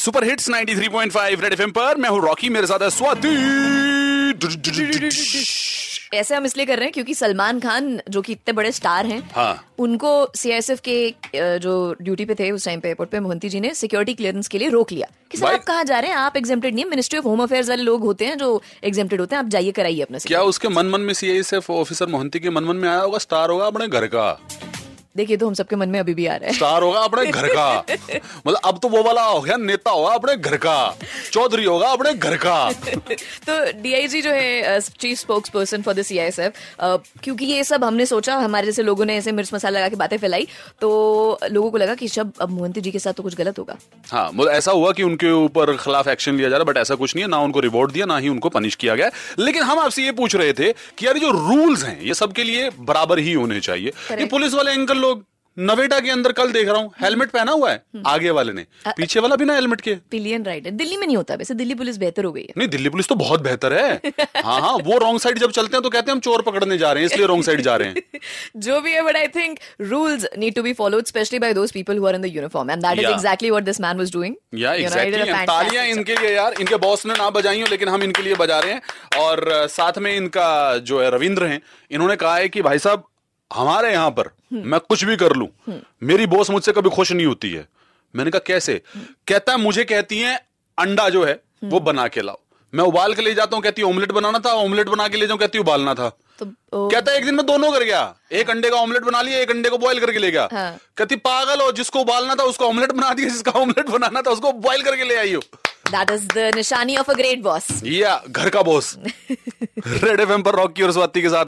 Super hits 93.5 red FM पर। मैं हूँ रॉकी मेरे साथ है स्वाति। ऐसे हम इसलिए कर रहे हैं क्योंकि सलमान खान जो कि इतने बड़े स्टार हैं हाँ। उनको सीआईएसएफ के जो ड्यूटी पे थे उस टाइम पे एयरपोर्ट पे मोहंती जी ने सिक्योरिटी क्लियरेंस के लिए रोक लिया। कि सर आप कहाँ जा रहे हैं? आप एग्जेम्प्टेड नहीं है। मिनिस्ट्री ऑफ़ होम अफेयर्स वाले लोग होते हैं जो एग्जेम्प्टेड होते हैं। आप जाइए कराइए अपना क्या उसके मन मन में सीआईएसएफ ऑफिसर मोहंती के मन मन में आया होगा? स्टार होगा अपने घर का। देखिए तो हम सबके मन में अभी भी आ रहा है। स्टार होगा अपने घर का। मतलब अब तो वो वाला हो गया नेता होगा अपने घर का। चौधरी होगा अपने घर का। तो डीआईजी जो है chief spokesperson for the CISF क्योंकि ये सब हमने सोचा हमारे जैसे लोगों ने ऐसे मिर्च मसाला लगा के बातें फैलाई तो लोगों को लगा कि शब अब मोहंती जी के साथ तो कुछ गलत होगा। हाँ मतलब ऐसा हुआ कि उनके ऊपर खिलाफ एक्शन लिया जा रहा है बट ऐसा कुछ नहीं है ना उनको रिवॉर्ड दिया ना ही उनको पनिश किया गया। लेकिन हम आपसे ये पूछ रहे थे कि यार जो रूल्स हैं ये सबके लिए बराबर ही होने चाहिए। ये पुलिस वाले अंकल लोग नवेटा के अंदर कल देख रहा हूँ हेलमेट पहना हुआ है आगे वाले ने। पीछे वाला बिना हेलमेट के? पिलियन राइट है दिल्ली में नहीं होता वैसे दिल्ली पुलिस बेहतर हो गई है। नहीं दिल्ली पुलिस तो बहुत बेहतर है। हाँ हाँ वो रॉन्ग साइड जब चलते हैं तो कहते हैं हम चोर पकड़ने जा रहे हैं इसलिए रॉन्ग साइड जा रहे हैं। जो भी है but I think rules need to be followed specially by those people who are in the uniform and that is. Exactly what this man was doing या एग्जैक्टली तालियाँ इनके लिए यार इनके बॉस ने ना बजाई हो लेकिन हम इनके लिए बजा रहे हैं। और साथ में इनका जो है रविंद्र हैं इन्होंने कहा है कि भाई साहब हमारे यहाँ पर मैं कुछ भी कर लू मेरी बॉस मुझसे कभी खुश नहीं होती है। मैंने कहा कैसे? कहता है मुझे कहती है अंडा जो है वो बना के लाओ। मैं उबाल के ले जाता हूँ कहती है ऑमलेट बनाना था ऑमलेट बना के ले जाऊँ कहती है उबालना था। तो ओ, कहता है एक दिन में दोनों कर गया। एक अंडे का ऑमलेट बना लिया एक अंडे को बॉईल करके ले गया। हाँ। कहती पागल हो जिसको उबालना था उसको ऑमलेट बना दिया जिसका ऑमलेट बनाना था उसको बॉईल करके ले आई हो। That is the निशानी ऑफ़ अ ग्रेट बॉस या घर का बॉस रेड एफएम पर रॉकी और स्वाति के साथ।